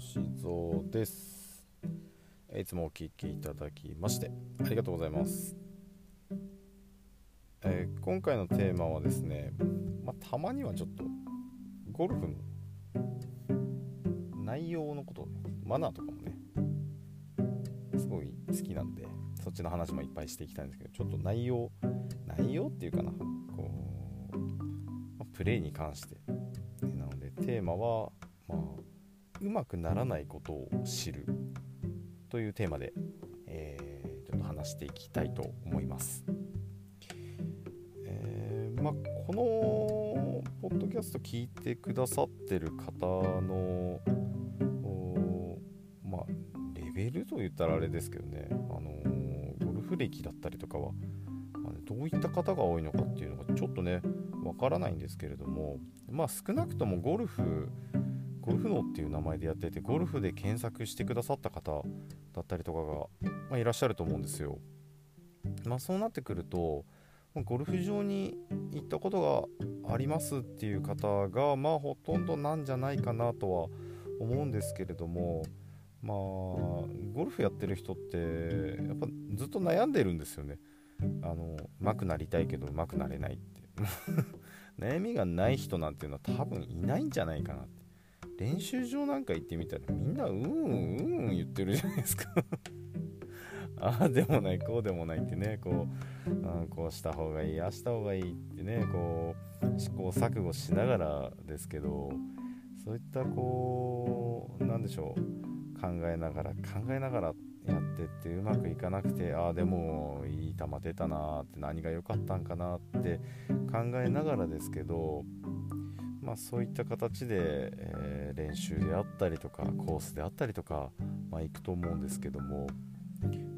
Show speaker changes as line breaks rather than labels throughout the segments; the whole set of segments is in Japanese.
しぞです。いつもお聴きいただきましてありがとうございます、えー、今回のテーマはですね、まあ、たまにはちょっとゴルフの内容のことマナーとかもねすごい好きなんでそっちの話もいっぱいしていきたいんですけどちょっと内容内容っていうかなこう、まあ、プレーに関して。なのでテーマはまあうまくならないことを知るというテーマで、えー、ちょっと話していきたいと思います。えー、まあ、このポッドキャスト聞いてくださってる方のまあ、レベルと言ったらあれですけどね、あのー、ゴルフ歴だったりとかはどういった方が多いのかっていうのがちょっとねわからないんですけれどもまあ少なくともゴルフゴルフ脳っていう名前でやっててゴルフで検索してくださった方だったりとかが、まあ、いらっしゃると思うんですよ。まあ、そうなってくるとゴルフ場に行ったことがありますっていう方がまあほとんどなんじゃないかなとは思うんですけれどもまあゴルフやってる人ってやっぱずっと悩んでるんですよね。あの上手くなりたいけど上手くなれないって 悩みがない人なんていうのは多分いないんじゃないかなって練習場なんか行ってみたらみんなうんうん言ってるじゃないですか。ああでもないこうでもないってねこう、うん、こうした方がいいああした方がいいってねこう試行錯誤しながらですけどそういったこうなんでしょう考えながら考えながらやってってうまくいかなくてああでもいい球出たなって何が良かったんかなって考えながらですけどまあ、そういった形で、えー、練習であったりとかコースであったりとか、まあ、行くと思うんですけども、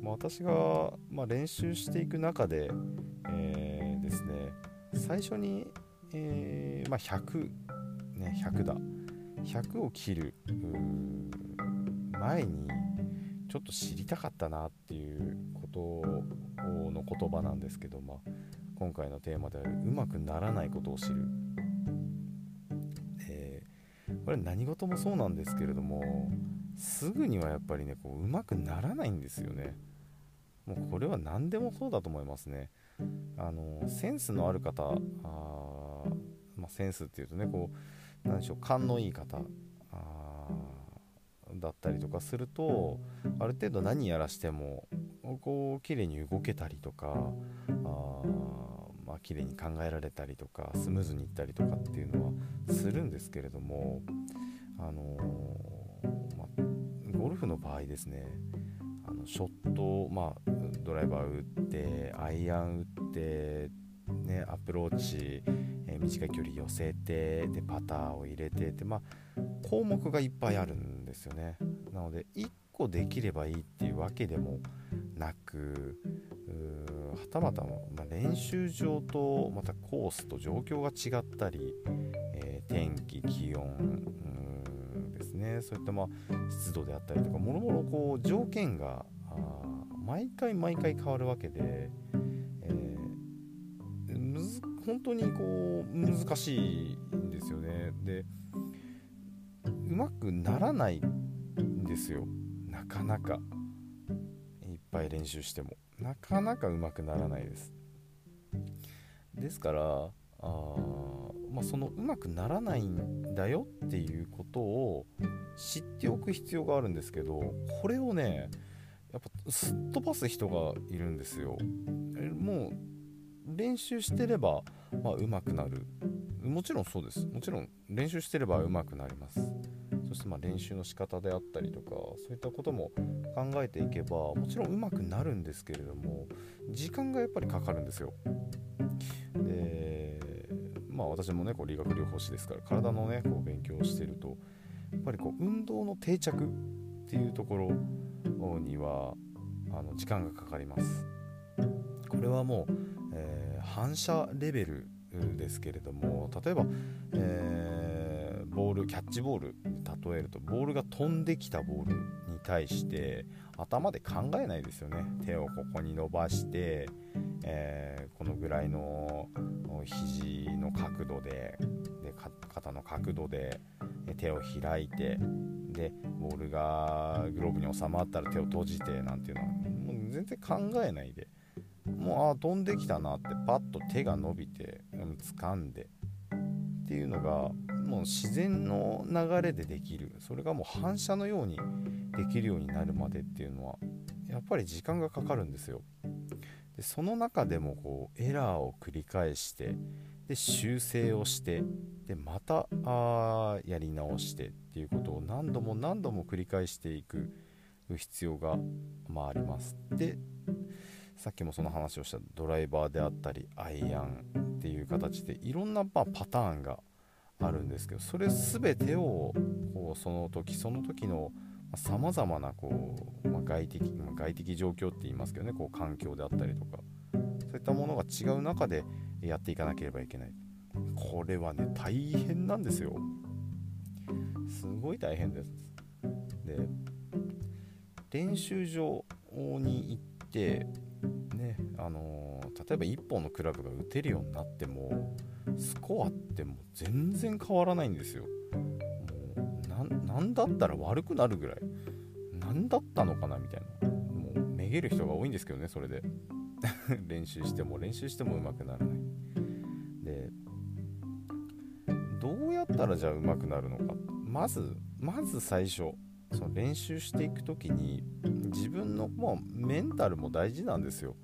まあ、私が、ま、練習していく中で、えー、ですね最初に、えー、ま、100、ね、100だ100を切る前にちょっと知りたかったなっていうことの言葉なんですけど、まあ、今回のテーマであるうまくならないことを知る。これ何事もそうなんですけれどもすぐにはやっぱりねこう上手くならないんですよね。もうこれは何でもそうだと思いますね。あのセンスのある方あ、まあ、センスっていうとねこう何でしょう勘のいい方だったりとかするとある程度何やらしてもこう綺麗に動けたりとかあまあ綺麗に考えられたりとかスムーズにいったりとかっていうのはするんですけれどもあのー、まあ、ゴルフの場合ですねあのショット、まあ、ドライバー打ってアイアン打って、ね、アプローチ、えー、短い距離寄せてでパターを入れてって、まあ、項目がいっぱいあるんですよね。なので1個できればいいっていうわけでもなくはたまた、まあ、練習場とまたコースと状況が違ったり、えー、天気気温ですね。そういったまあ湿度であったりとかもろもろこう条件が毎回毎回変わるわけで、えー、むず本当にこう難しいんですよね。でうまくならないんですよ。なかなか。ぱい練習してもなかなかうまくならないです。ですからあ、まあ、そのうまくならないんだよっていうことを知っておく必要があるんですけどこれをねやっぱすっ飛ばす人がいるんですよ。もう練習してれば、まあ、上手くなる。もちろんそうです。もちろん練習してれば上手くなります。そしてま練習の仕方であったりとかそういったことも考えていけばもちろん上手くなるんですけれども時間がやっぱりかかるんですよ。でまあ私もねこう理学療法士ですから体のねこう勉強をしてるとやっぱりこう運動の定着っていうところにはあの時間がかかります。これはもう、えー、反射レベルですけれども例えば、えー、ボールキャッチボール例えるとボールが飛んできたボールに対して頭で考えないですよね。手をここに伸ばして、えー、このぐらいの肘の角度でで肩の角度で、手を開いてでボールがグローブに収まったら手を閉じてなんていうのはもう全然考えないでもうあ飛んできたなってパッと手が伸びて掴んでっていうのがもう自然の流れでできる。それがもう反射のようにできるようになるまでっていうのはやっぱり時間がかかるんですよ。でその中でもこうエラーを繰り返してで修正をしてでまたあやり直してっていうことを何度も何度も繰り返していく必要が、まあ、あります。でさっきもその話をしたドライバーであったりアイアンっていう形でいろんなまパターンがあるんですけどそれ全てをこうその時その時のさまざまなこう、まあ、外的、ま外的状況って言いますけどねこう環境であったりとかそういったものが違う中でやっていかなければいけない。これはね大変なんですよ。すごい大変です。で練習場に行ってねあのー、例えば1本のクラブが打てるようになってもスコアってもう全然変わらないんですよ。もう何だったら悪くなるぐらい。何だったのかなみたいな。もうめげる人が多いんですけどねそれで。練習しても練習しても上手くならない。でどうやったらじゃあ上手くなるのか。まずまず最初その練習していく時に自分のもうメンタルも大事なんですよ。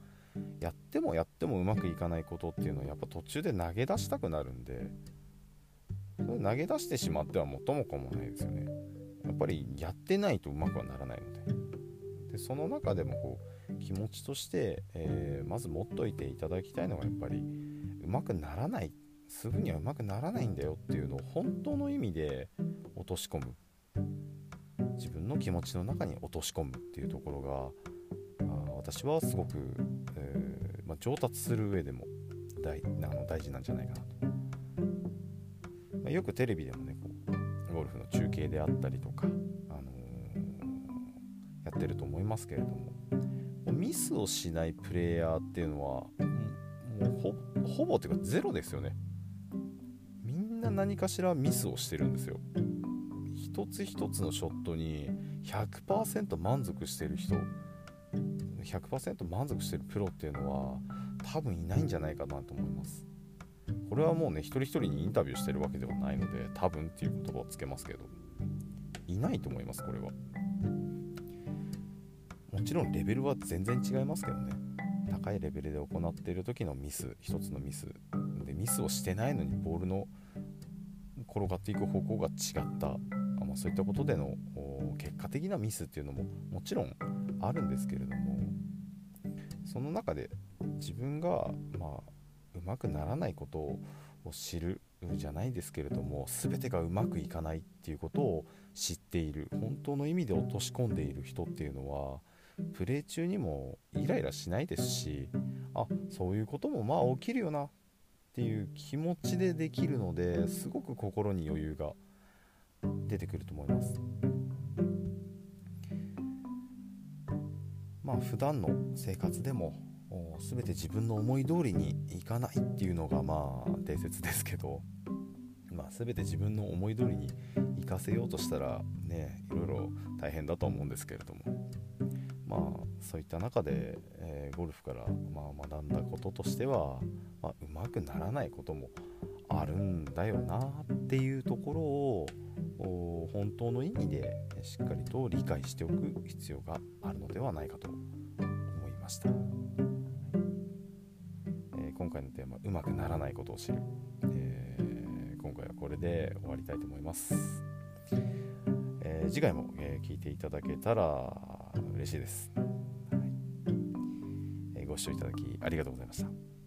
やってもやってもうまくいかないことっていうのはやっぱ途中で投げ出したくなるんで投げ出してしまっては元も子もないですよね。やっぱりやってないとうまくはならないので。でその中でもこう気持ちとして、えー、まず持っといていただきたいのがやっぱりうまくならないすぐにはうまくならないんだよっていうのを本当の意味で落とし込む。自分の気持ちの中に落とし込むっていうところが私はすごく、え、上達する上でも大あの大事なんじゃないかなと、まあ、よくテレビでもねこうゴルフの中継であったりとか、あのー、やってると思いますけれどもミスをしないプレイヤーっていうのはもうほぼっていうかゼロですよね。みんな何かしらミスをしてるんですよ。一つ一つのショットに100%満足してる人100%満足してるプロっていうのは多分いないんじゃないかなと思います。これはもうね一人一人にインタビューしてるわけではないので多分っていう言葉をつけますけど。いないと思いますこれは。もちろんレベルは全然違いますけどね。高いレベルで行っている時のミス一つのミスでミスをしてないのにボールの転がっていく方向が違った。ま、そういったことでの結果的なミスっていうのももちろんあるんですけれどもその中で自分がまあうまくならないことを知るじゃないですけれども全てがうまくいかないっていうことを知っている本当の意味で落とし込んでいる人っていうのはプレー中にもイライラしないですしあそういうこともまあ起きるよなっていう気持ちでできるのですごく心に余裕が出てくると思います。まあ普段の生活でも全て自分の思い通りにいかないっていうのがまあ定説ですけど、まあ、全て自分の思い通りに行かせようとしたらねいろいろ大変だと思うんですけれども。まあそういった中で、えー、ゴルフから、まあ、学んだこととしては、まあ、うまくならないこともあるんだよなっていうところを本当の意味でしっかりと理解しておく必要があるのではないかと思いました、えー、今回のテーマ「うまくならないことを知る」えー、今回はこれで終わりたいと思います、えー、次回も、え聞いていただけたら嬉しいです、はい。えご視聴いただきありがとうございました。